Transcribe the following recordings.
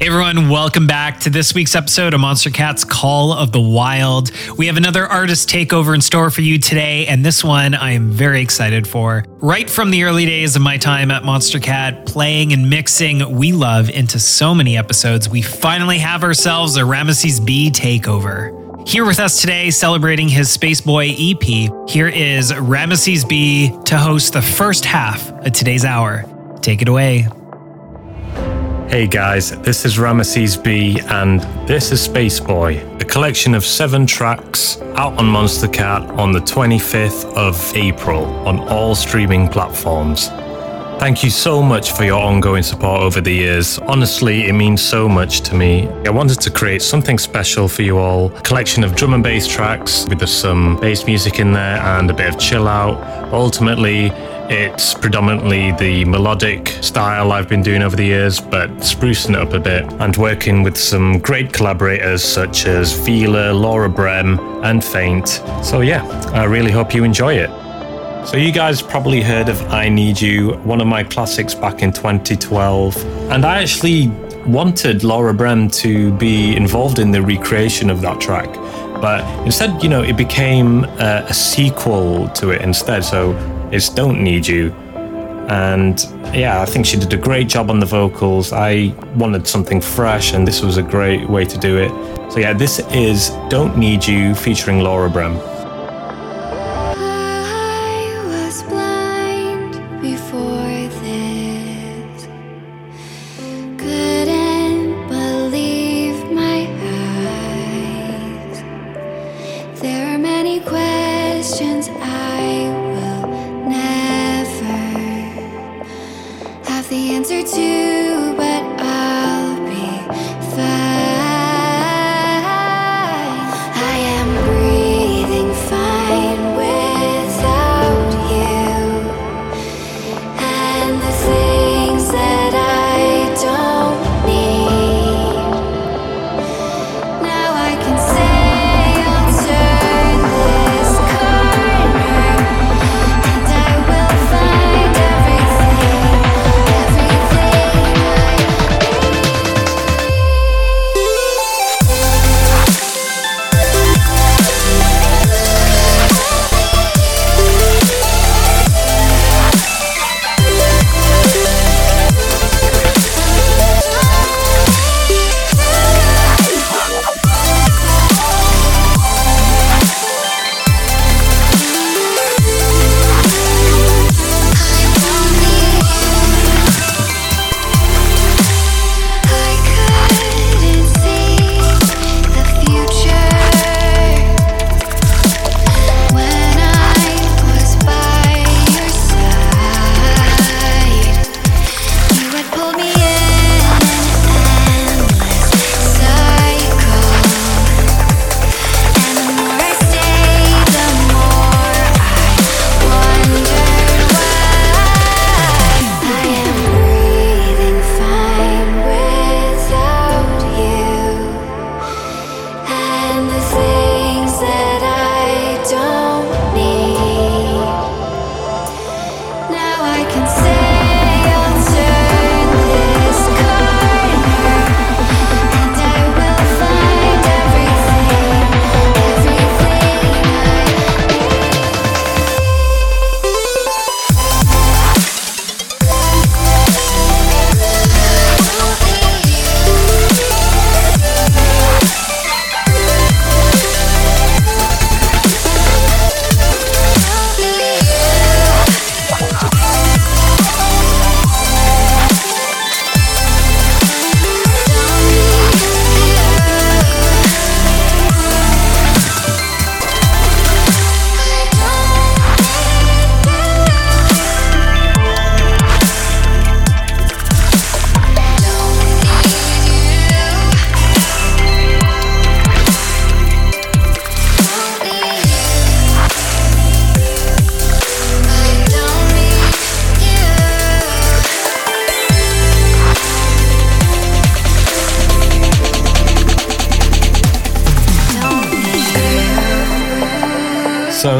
Hey everyone, welcome back to this week's episode of Monstercat's Call of the Wild. We have another artist takeover in store for you today, and this one I am very excited for. Right from the early days of my time at Monstercat, playing and mixing We Love into so many episodes, we finally have ourselves a Rameses B takeover. Here with us today, celebrating his Space Boy EP, here is Rameses B to host the first half of today's hour. Take it away. Hey guys, this is Rameses B, and this is Space Boy, a collection of seven tracks out on Monstercat on the 25th of April on all streaming platforms. Thank you so much for your ongoing support over the years. Honestly, it means so much to me. I wanted to create something special for you all a collection of drum and bass tracks with some bass music in there and a bit of chill out. Ultimately, it's predominantly the melodic style I've been doing over the years, but sprucing it up a bit and working with some great collaborators such as Veela, Laura Brehm, and Feint. So, yeah, I really hope you enjoy it. So, you guys probably heard of I Need You, one of my classics back in 2012. And I actually wanted Laura Brehm to be involved in the recreation of that track. But instead, you know, it became a, a sequel to it instead. So it's Don't Need You. And yeah, I think she did a great job on the vocals. I wanted something fresh, and this was a great way to do it. So yeah, this is Don't Need You featuring Laura Brehm.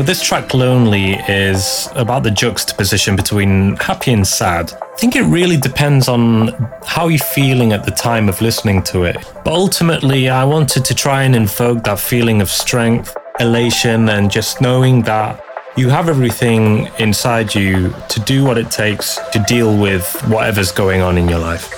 This track Lonely is about the juxtaposition between happy and sad. I think it really depends on how you're feeling at the time of listening to it. But ultimately, I wanted to try and invoke that feeling of strength, elation, and just knowing that you have everything inside you to do what it takes to deal with whatever's going on in your life.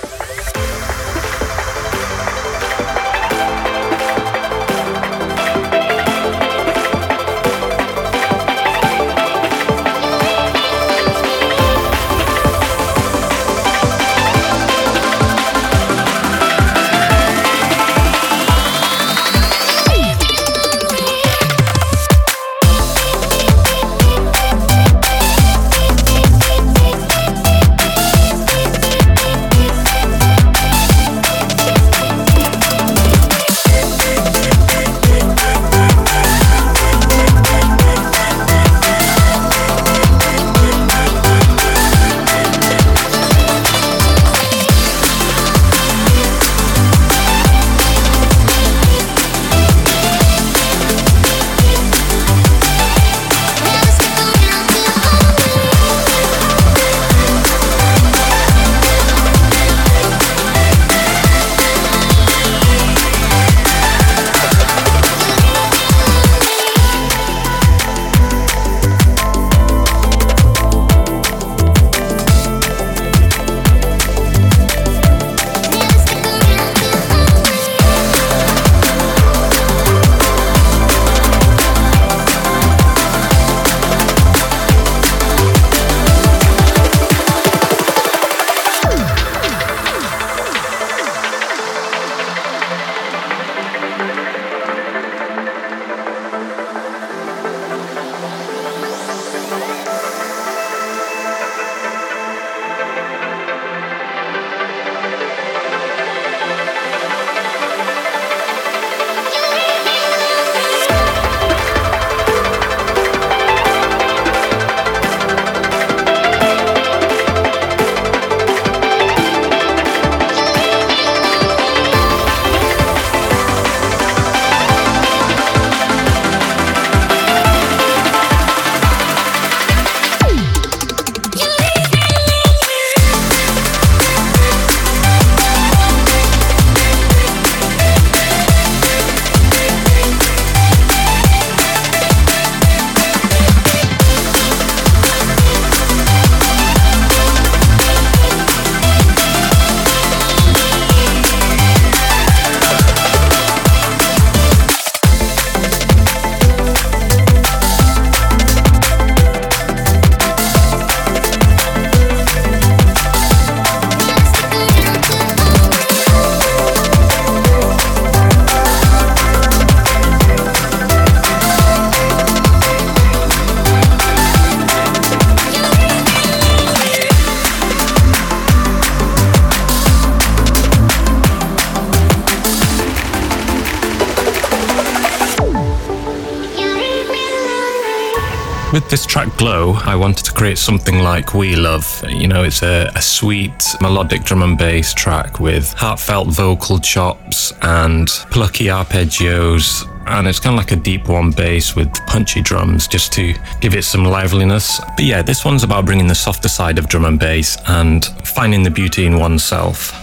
I wanted to create something like We Love. You know, it's a, a, sweet melodic drum and bass track with heartfelt vocal chops and plucky arpeggios. And it's kind of like a deep one bass with punchy drums just to give it some liveliness. But yeah, this one's about bringing the softer side of drum and bass and finding the beauty in oneself.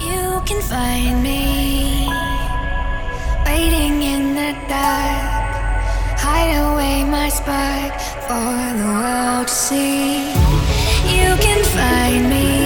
You can find me waiting in the dark hide away my spark for the world to see. You can find me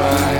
fine.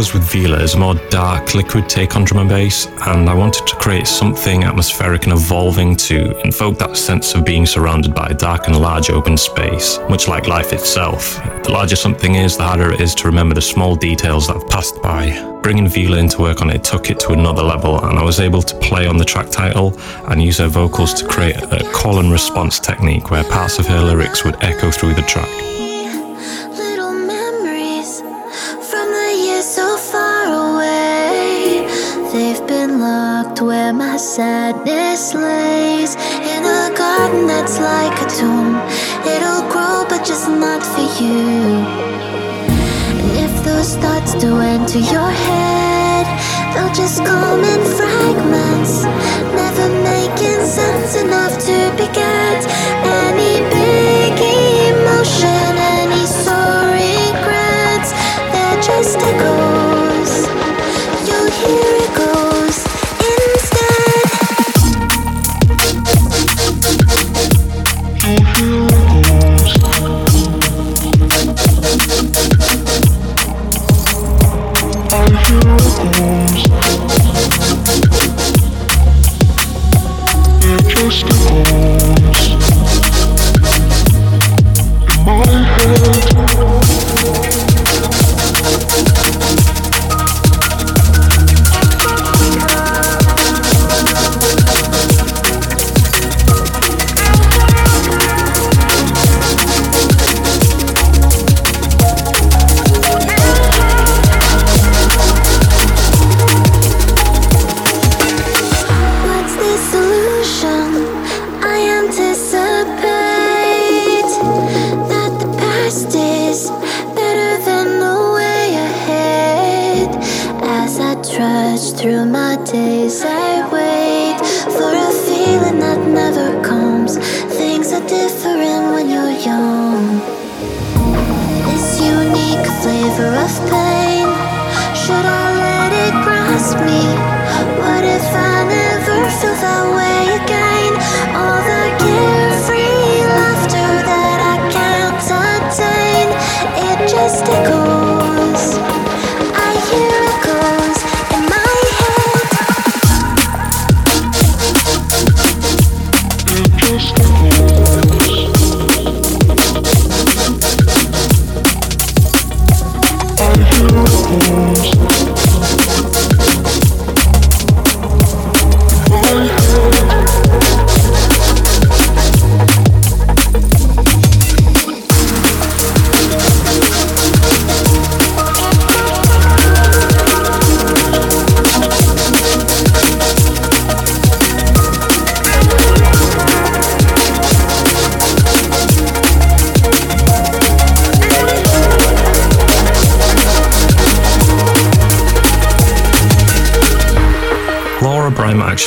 Echoes with Veela is a more dark, liquid take on drum and bass, and I wanted to create something atmospheric and evolving to invoke that sense of being surrounded by a dark and large open space, much like life itself. The larger something is, the harder it is to remember the small details that have passed by. Bringing Veela into work on it took it to another level, and I was able to play on the track title and use her vocals to create a call and response technique where parts of her lyrics would echo through the track. Sadness lays. In a garden that's like a tomb. It'll grow, but just not for you. And if those thoughts do enter your head, they'll just come in fragments. Never making sense enough to beget any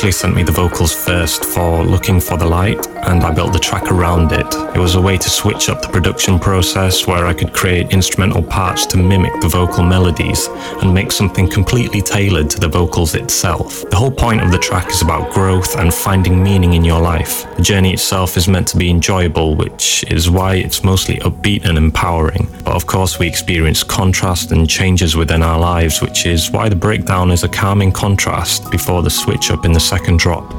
actually sent me the vocals first for Looking for the Light, and I built the track around it. It was a way to switch up the production process where I could create instrumental parts to mimic the vocal melodies and make something completely tailored to the vocals itself. The whole point of the track is about growth and finding meaning in your life. The journey itself is meant to be enjoyable, which is why it's mostly upbeat and empowering. But of course, we experience contrast and changes within our lives, which is why the breakdown is a calming contrast before the switch up in the second drop.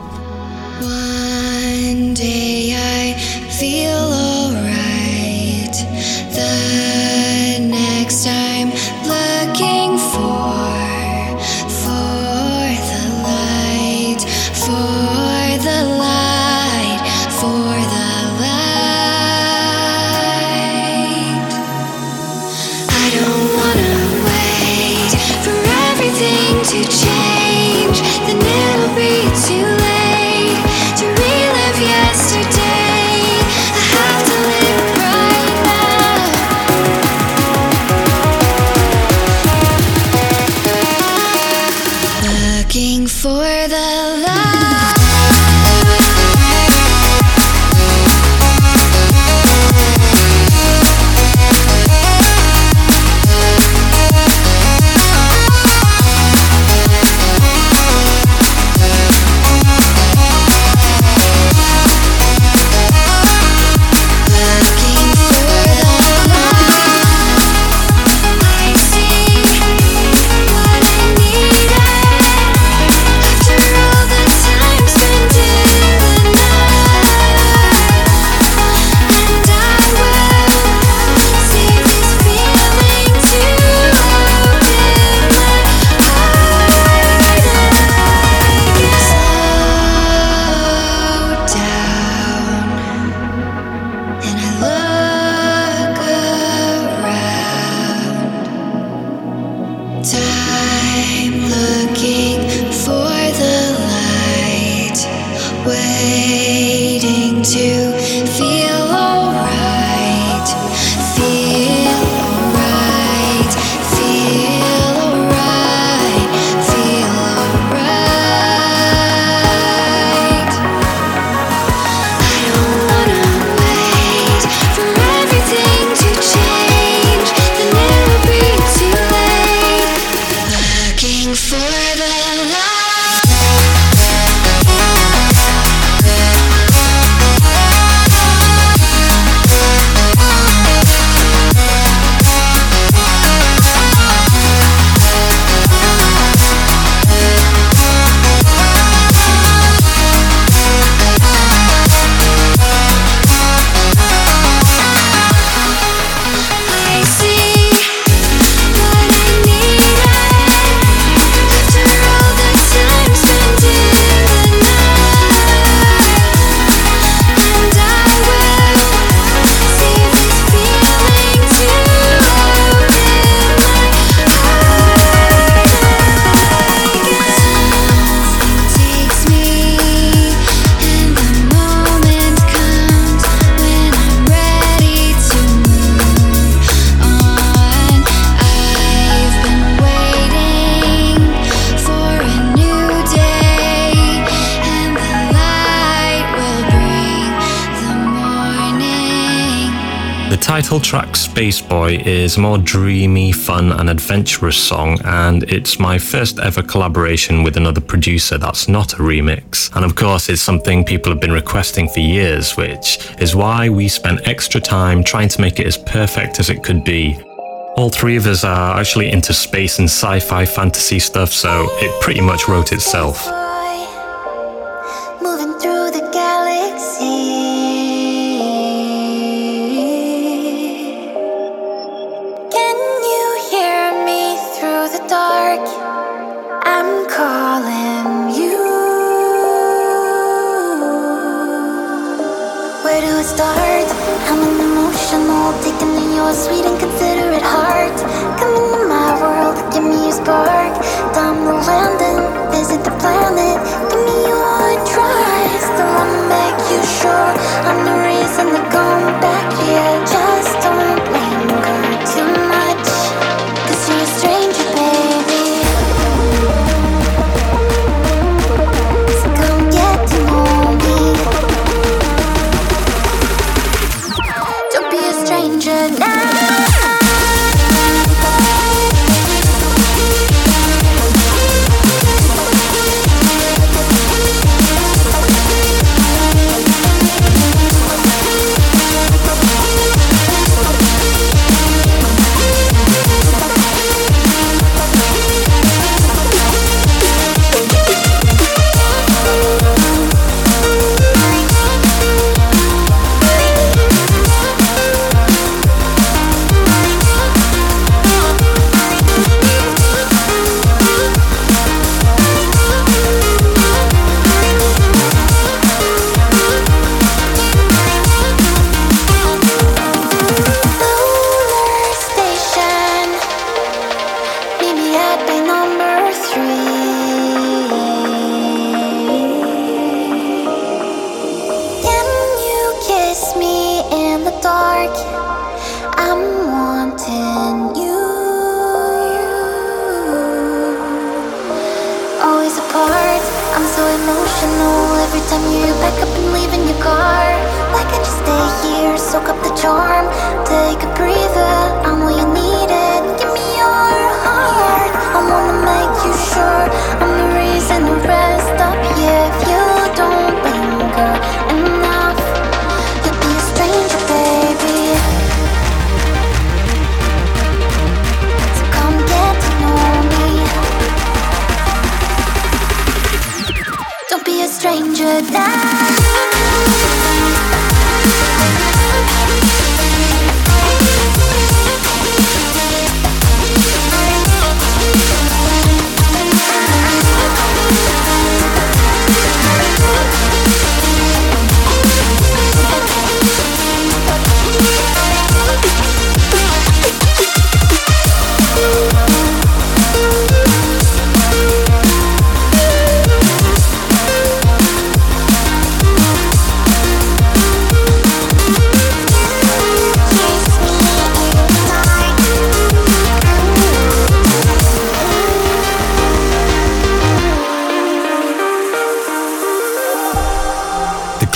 Title track Space Boy is a more dreamy, fun, and adventurous song, and it's my first ever collaboration with another producer that's not a remix. And of course, it's something people have been requesting for years, which is why we spent extra time trying to make it as perfect as it could be. All three of us are actually into space and sci fi fantasy stuff, so it pretty much wrote itself. start. I'm an emotional, taking to your sweet and considerate heart. Come into my world, give me a spark. Down the landing, visit the planet. Give me your try. Still, I'm make you sure? I'm the reason to come back here. Just don't.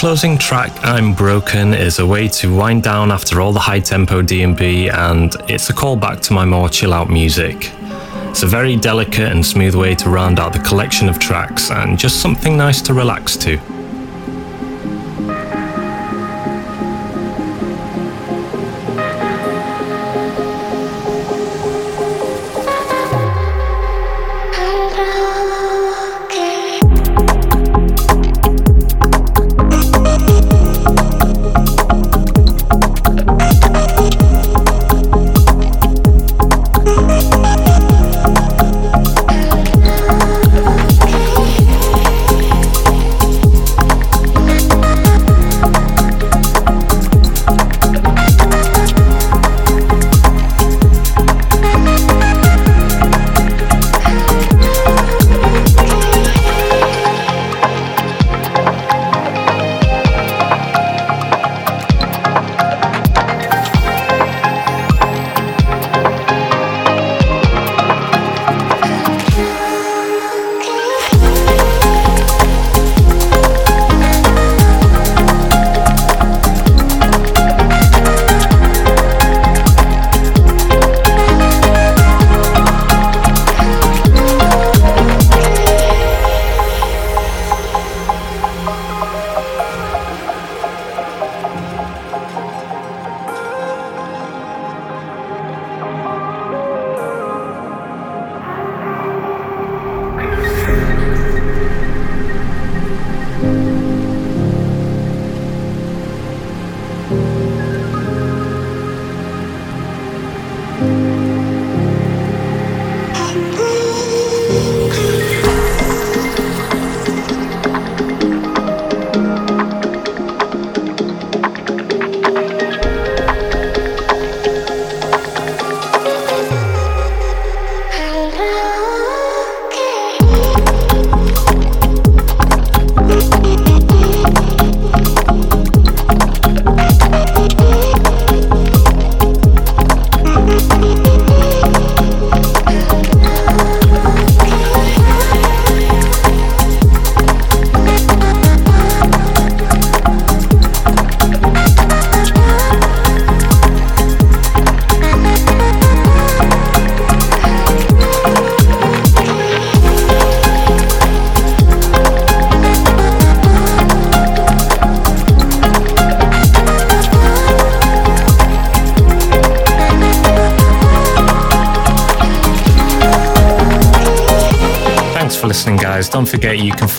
Closing track, I'm Broken, is a way to wind down after all the high tempo D&B and it's a callback to my more chill out music. It's a very delicate and smooth way to round out the collection of tracks and just something nice to relax to.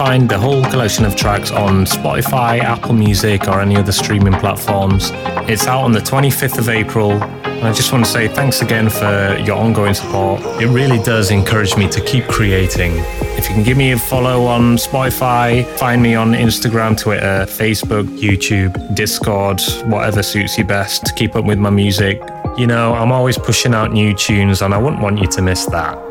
Find the whole collection of tracks on Spotify, Apple Music, or any other streaming platforms. It's out on the 25th of April. And I just want to say thanks again for your ongoing support. It really does encourage me to keep creating. If you can give me a follow on Spotify, find me on Instagram, Twitter, Facebook, YouTube, Discord, whatever suits you best to keep up with my music. You know, I'm always pushing out new tunes and I wouldn't want you to miss that.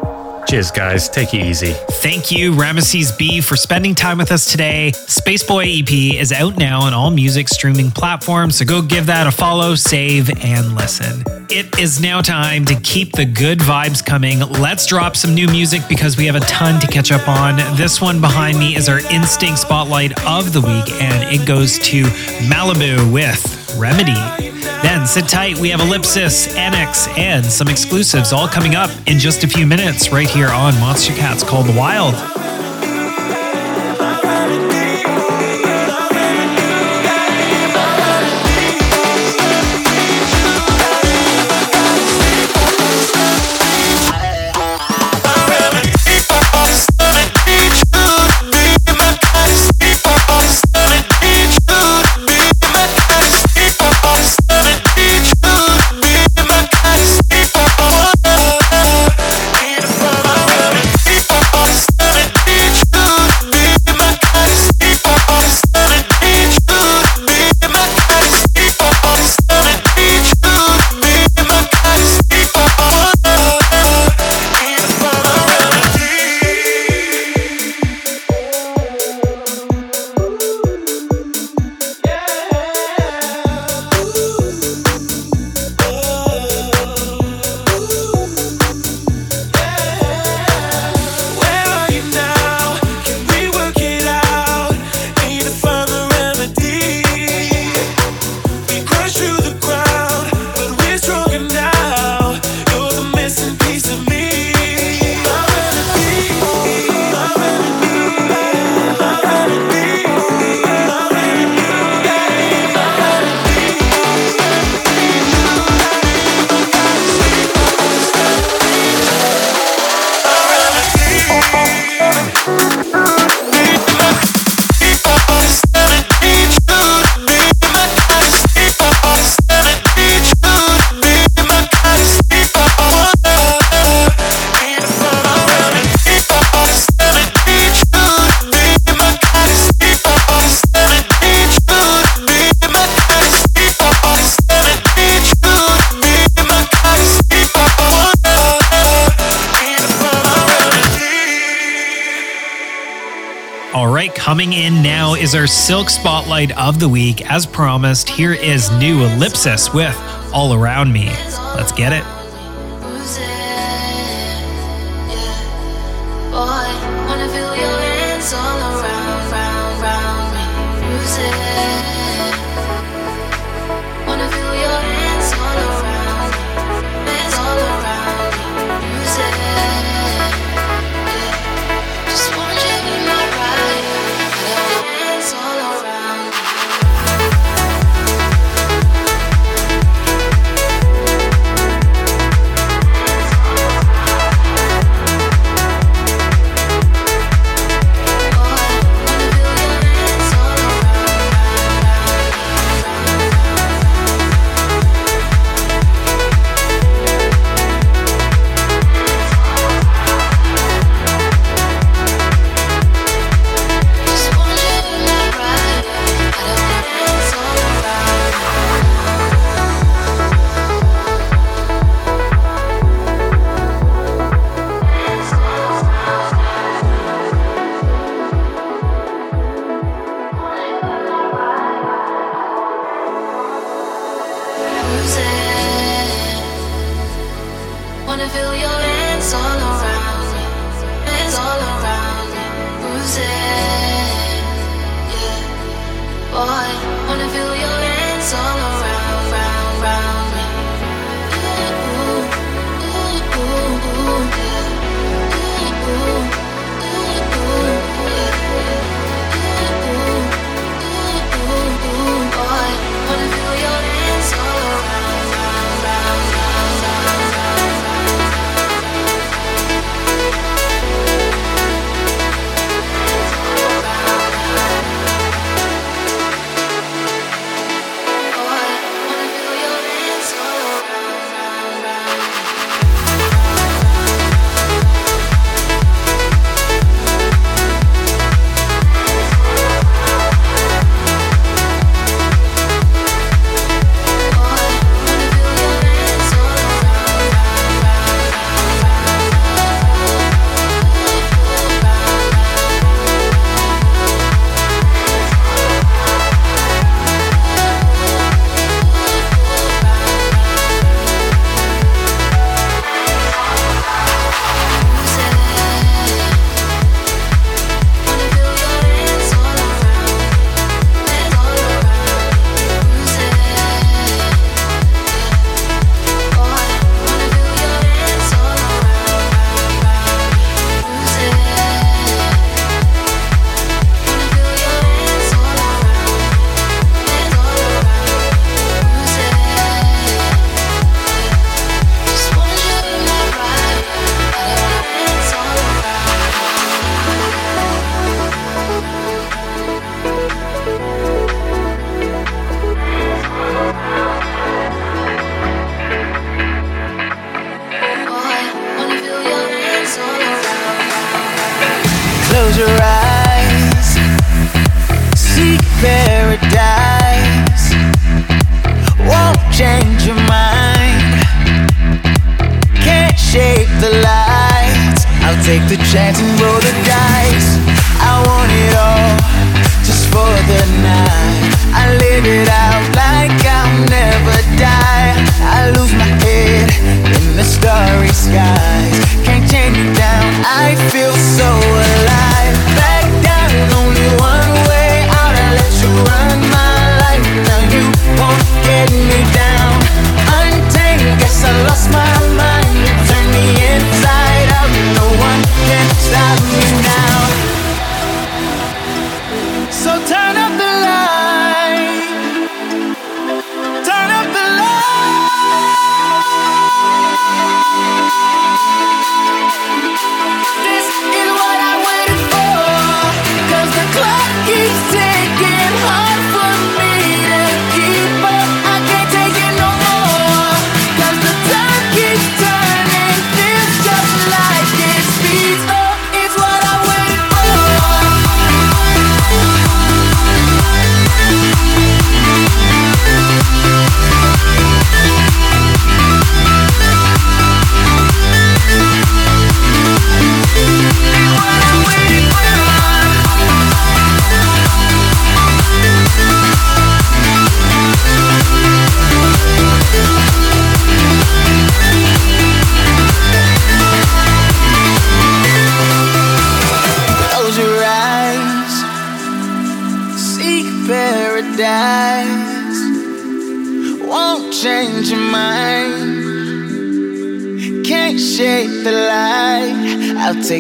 Cheers, guys. Take it easy. Thank you, Rameses B, for spending time with us today. Spaceboy EP is out now on all music streaming platforms, so go give that a follow, save, and listen. It is now time to keep the good vibes coming. Let's drop some new music because we have a ton to catch up on. This one behind me is our Instinct Spotlight of the week, and it goes to Maliboux with Remedy. Then sit tight, we have Elypsis, Annix, and some exclusives all coming up in just a few minutes right here on Monstercats Call the Wild. Is our Silk Spotlight of the Week. As promised, here is new Elypsis with All Around Me. Let's get it.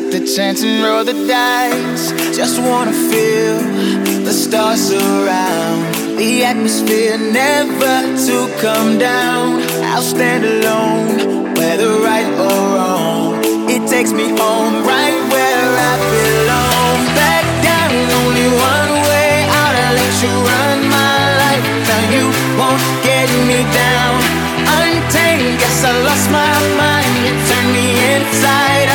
Take the chance and roll the dice. Just wanna feel the stars around. The atmosphere never to come down. I'll stand alone, whether right or wrong. It takes me home, right where I belong. Back down, only one way out. I let you run my life. Now you won't get me down. Untamed, guess I lost my mind. You turned me inside.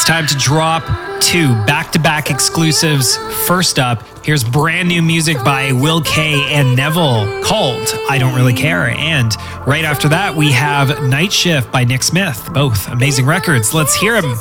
It's time to drop two back to back exclusives. First up, here's brand new music by Will K and Neville called I Don't Really Care. And right after that, we have Night Shift by Nick Smith. Both amazing records. Let's hear them.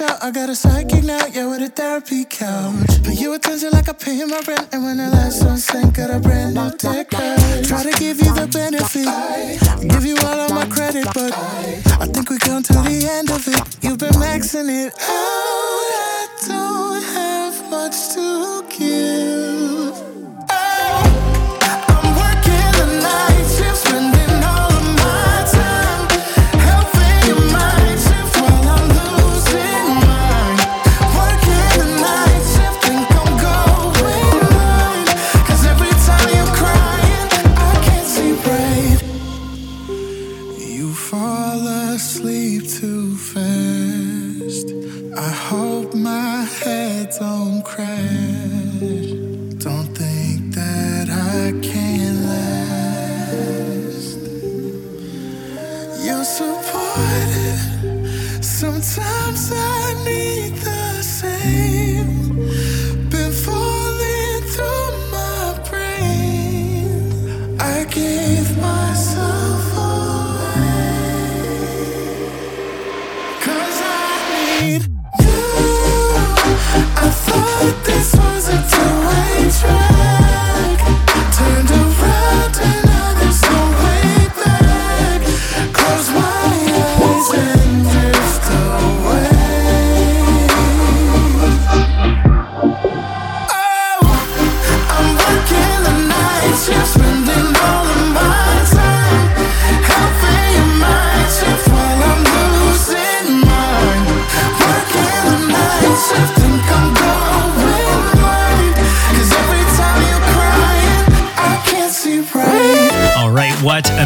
I got a psychic now, yeah, with a therapy couch. Pay you attention like I pay my rent. And when the last one sank, got a brand new tech. Try to give you the benefit, give you all of my credit, but I think we come to the end of it. You've been maxing it out. I don't have much to give.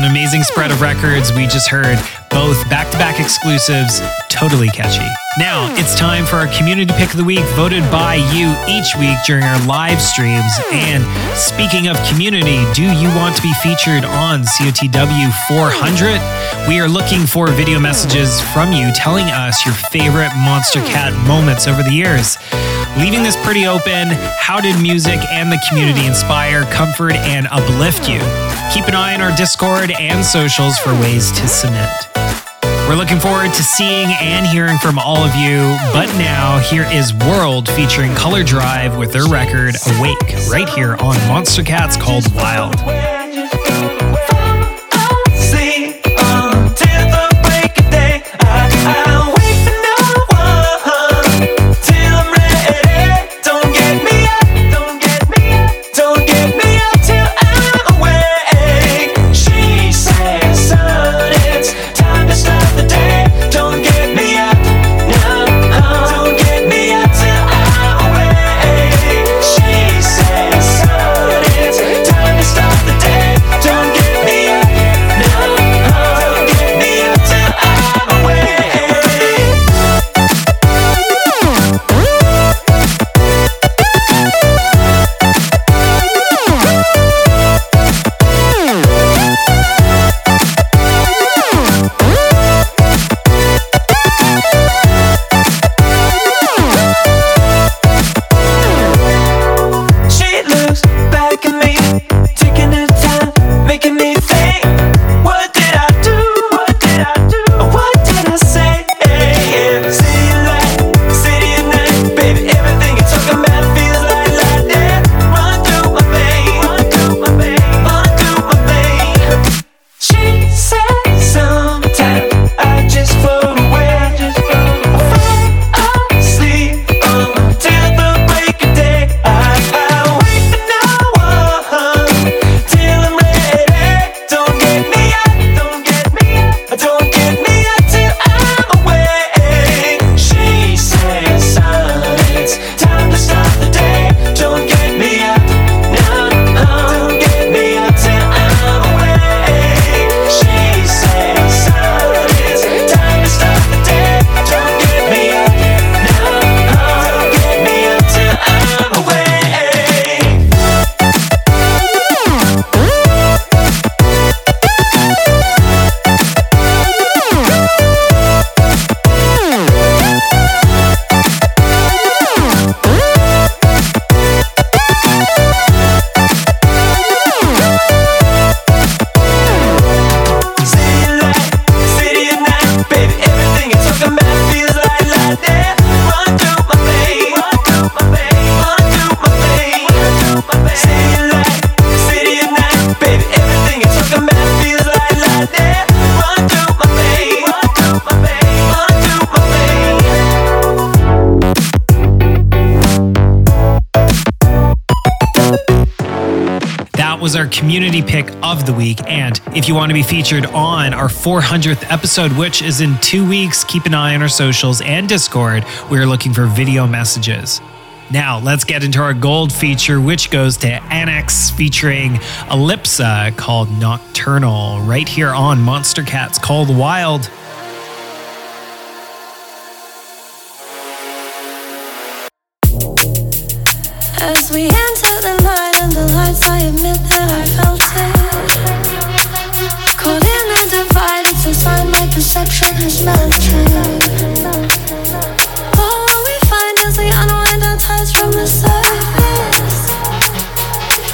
An amazing spread of records we just heard. Both back to back exclusives, totally catchy. Now it's time for our community pick of the week, voted by you each week during our live streams. And speaking of community, do you want to be featured on COTW 400? We are looking for video messages from you telling us your favorite Monstercat moments over the years. Leaving this pretty open, how did music and the community inspire, comfort, and uplift you? Keep an eye on our Discord and socials for ways to submit. We're looking forward to seeing and hearing from all of you. But now, here is WRLD featuring Colordrive with their record Awake, right here on Monstercat's called Wild. Community pick of the week. And if you want to be featured on our 400th episode, which is in two weeks, keep an eye on our socials and Discord. We're looking for video messages. Now, let's get into our gold feature, which goes to Annix featuring Elipsa called Nocturnal, right here on Monstercat's Call the Wild. As we enter the night I admit that I felt it. Caught in divide, it's my perception has melted. We find unwind our ties from the surface.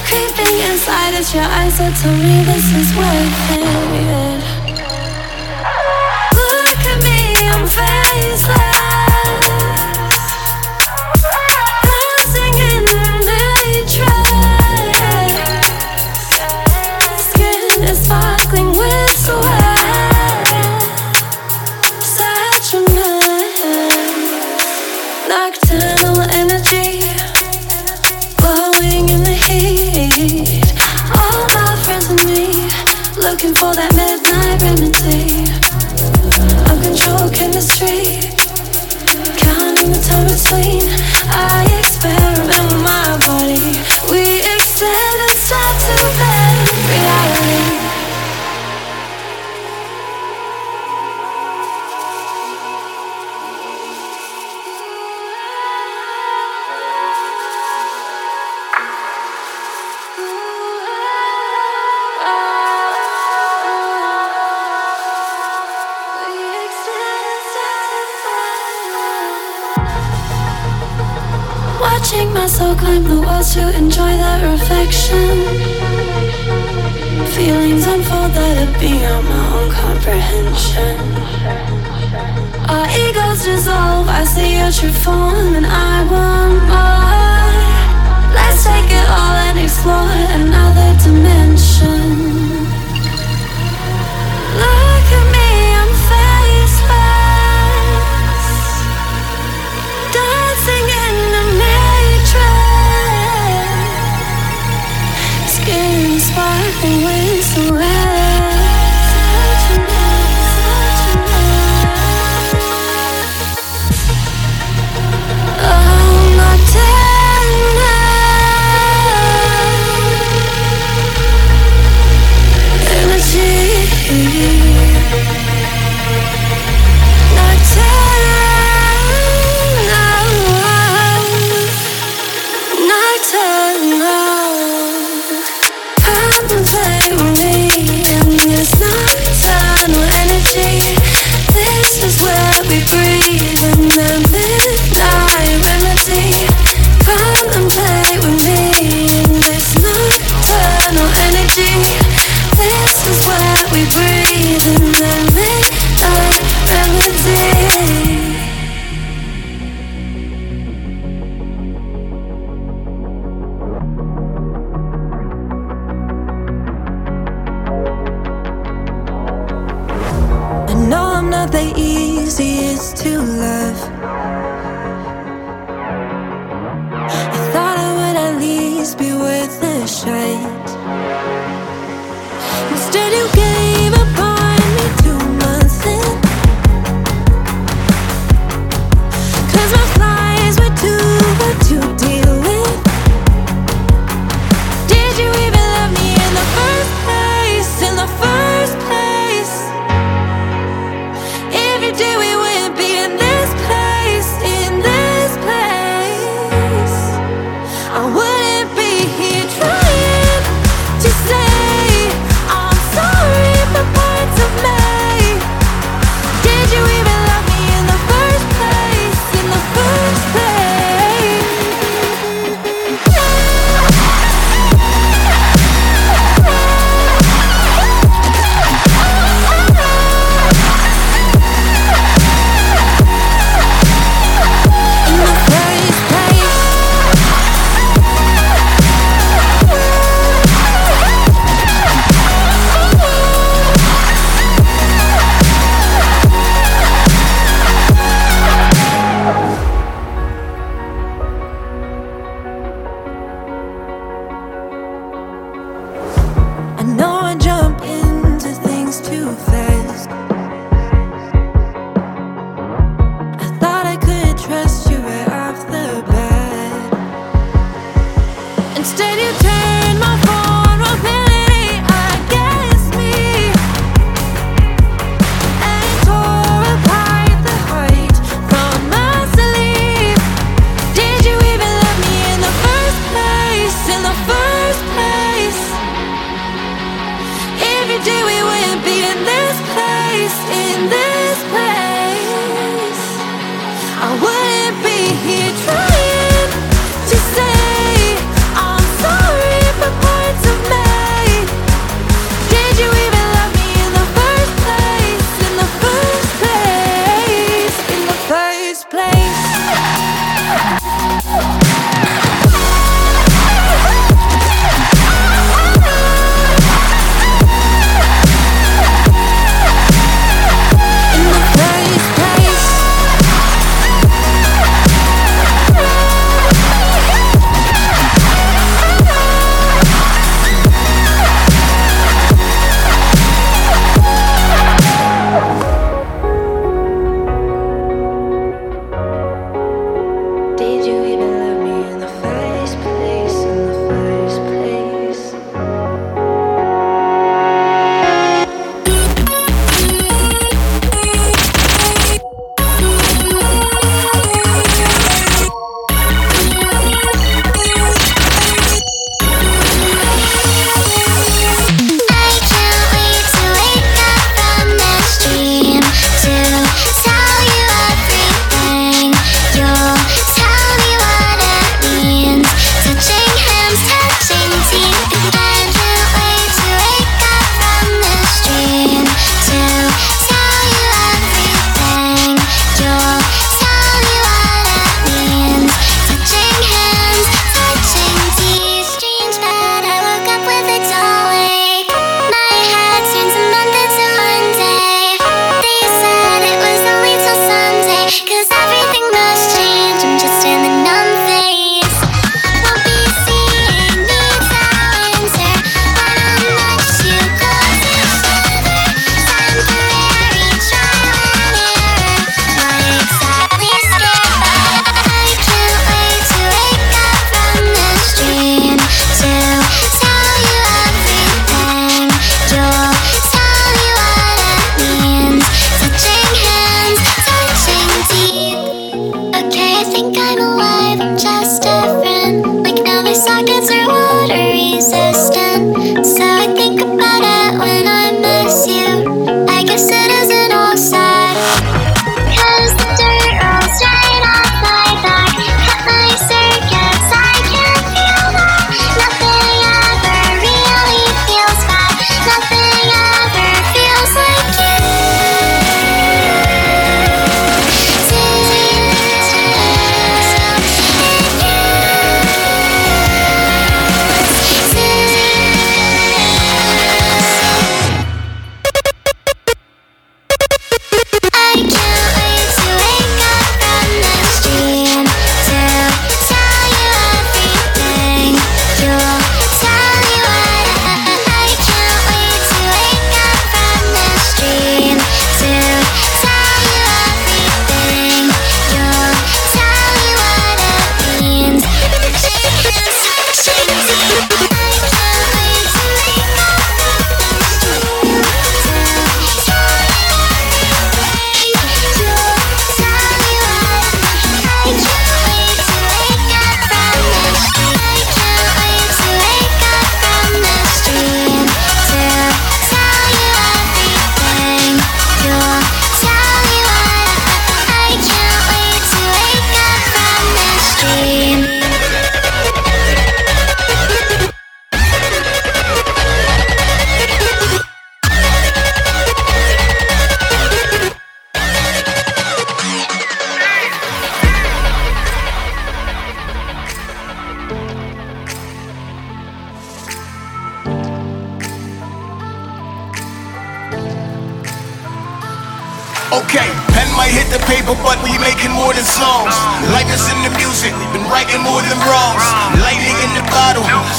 Creeping inside, it's your eyes that tell me this is worth it. Look enjoy that reflection. Feelings unfold that are beyond my own comprehension. Our egos dissolve, I see your true form, and I want more. Let's take it all and explore another dimension.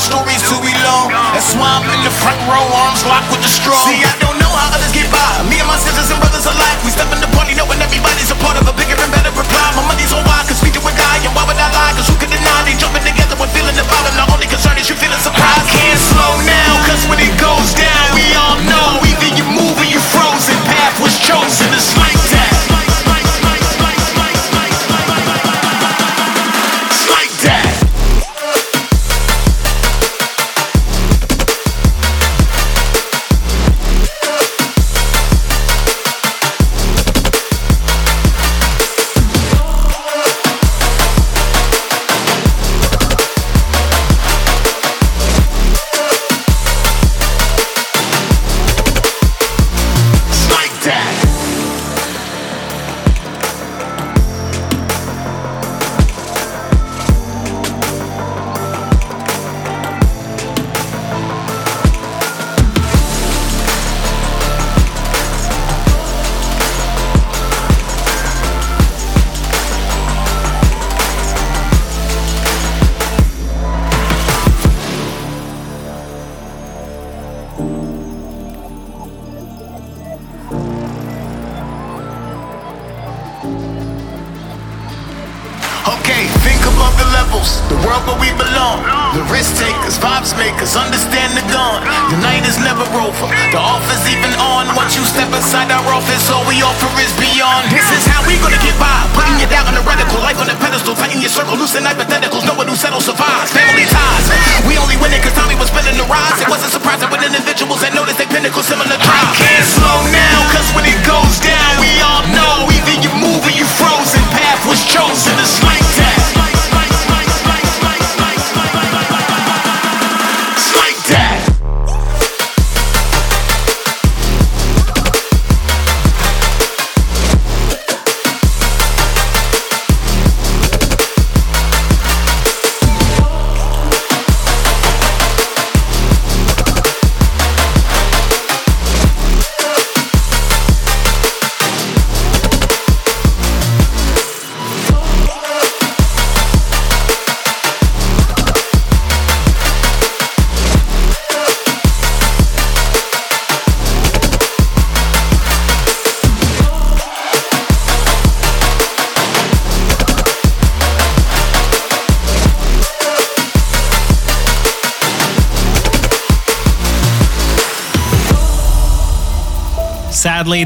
Stories too long. That's why I'm in the front row, arms locked with the strong. See, I don't know how others get by. Me and my sisters and brothers alike, we step in the party knowing everybody's a part of a bigger and better reply. My money's on why, cause we do or die, and why would I lie? Cause who could deny they jumping together when feeling the bottom? The only concern is you feeling surprised. I can't slow now, cause when it goes down, we all know either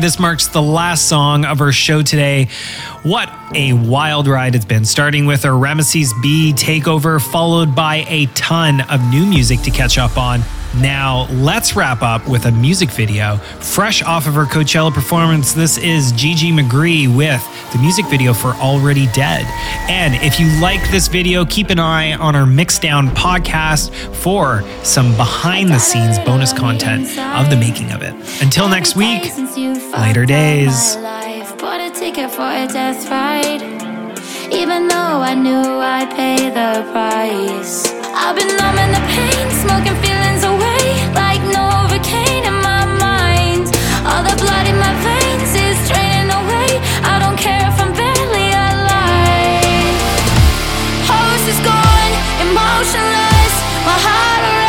this marks the last song of our show today. What a wild ride it's been, starting with our Rameses B takeover, followed by a ton of new music to catch up on. Now, let's wrap up with a music video. Fresh off of her Coachella performance, this is GG Magree with the music video for Already Dead. And if you like this video, keep an eye on our Mixdown podcast for some behind the scenes bonus content of the making of it. Until next week, later days. Bought a ticket for a death ride. Even though I knew I'd pay the price. I've been numbing the pain, smoking feelings away. Like Novocaine in my mind. All the blood in my veins is draining away. I don't care if I'm barely alive. Host is gone, emotionless. My heart